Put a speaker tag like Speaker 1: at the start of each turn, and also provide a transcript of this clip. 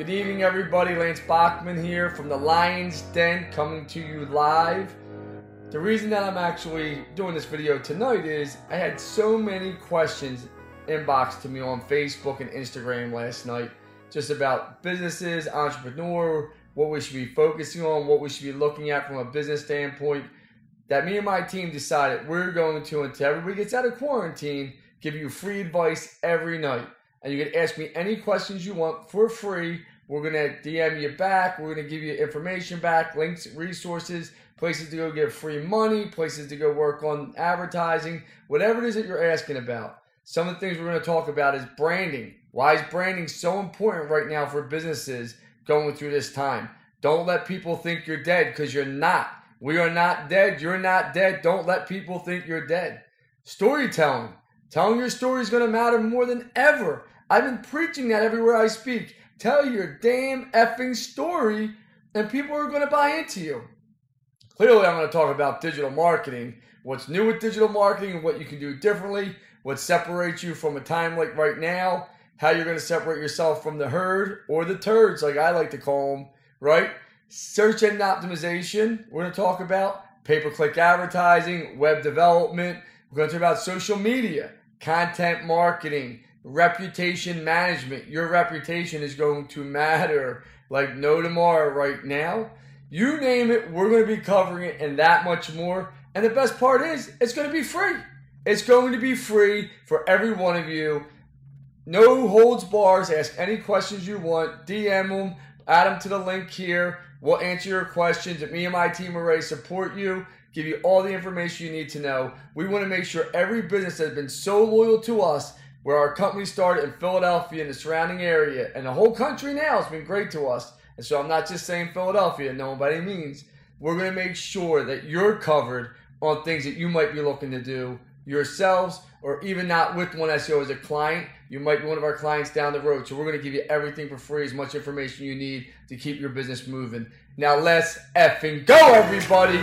Speaker 1: Good evening, everybody. Lance Bachman here from the Lion's Den coming to you live. The reason that I'm actually doing this video tonight is I had so many questions inboxed to me on Facebook and Instagram last night just about businesses, entrepreneur, what we should be focusing on, what we should be looking at from a business standpoint. That me and my team decided we're going to, until everybody gets out of quarantine, give you free advice every night. And you can ask me any questions you want for free we're to DM you back. We're to give you information back, links, resources, places to go get free money, places to go work on advertising, whatever it is that you're asking about. Some of the things we're to talk about is branding. Why is branding so important right now for businesses going through this time? Don't let people think you're dead because you're not. We are not dead. You're not dead. Don't let people think you're dead. Storytelling. Telling your story is going to matter more than ever. I've been preaching that everywhere I speak. Tell your damn effing story, and people are going to buy into you. Clearly, I'm going to talk about digital marketing, what's new with digital marketing, and what you can do differently, what separates you from a time like right now, how you're going to separate yourself from the herd or the turds, like I like to call them, right? Search engine optimization, we're going to talk about pay per click advertising, web development. We're going to talk about social media, content marketing, reputation management. Your reputation is going to matter like no tomorrow right now. You name it, we're going to be covering it and that much more. And the best part is, it's going to be free. It's going to be free for every one of you. No holds bars. Ask any questions you want. DM them. Add them to the link here. We'll answer your questions. me and my team are ready to support you, give you all the information you need to know. We want to make sure every business that has been so loyal to us where our company started in Philadelphia and the surrounding area, and the whole country now has been great to us. And so I'm not just saying Philadelphia, no, by any means. We're going to make sure that you're covered on things that you might be looking to do yourselves or even not with 1SEO as a client. You might be one of our clients down the road. So we're going to give you everything for free, as much information you need to keep your business moving. Now let's effing go, everybody.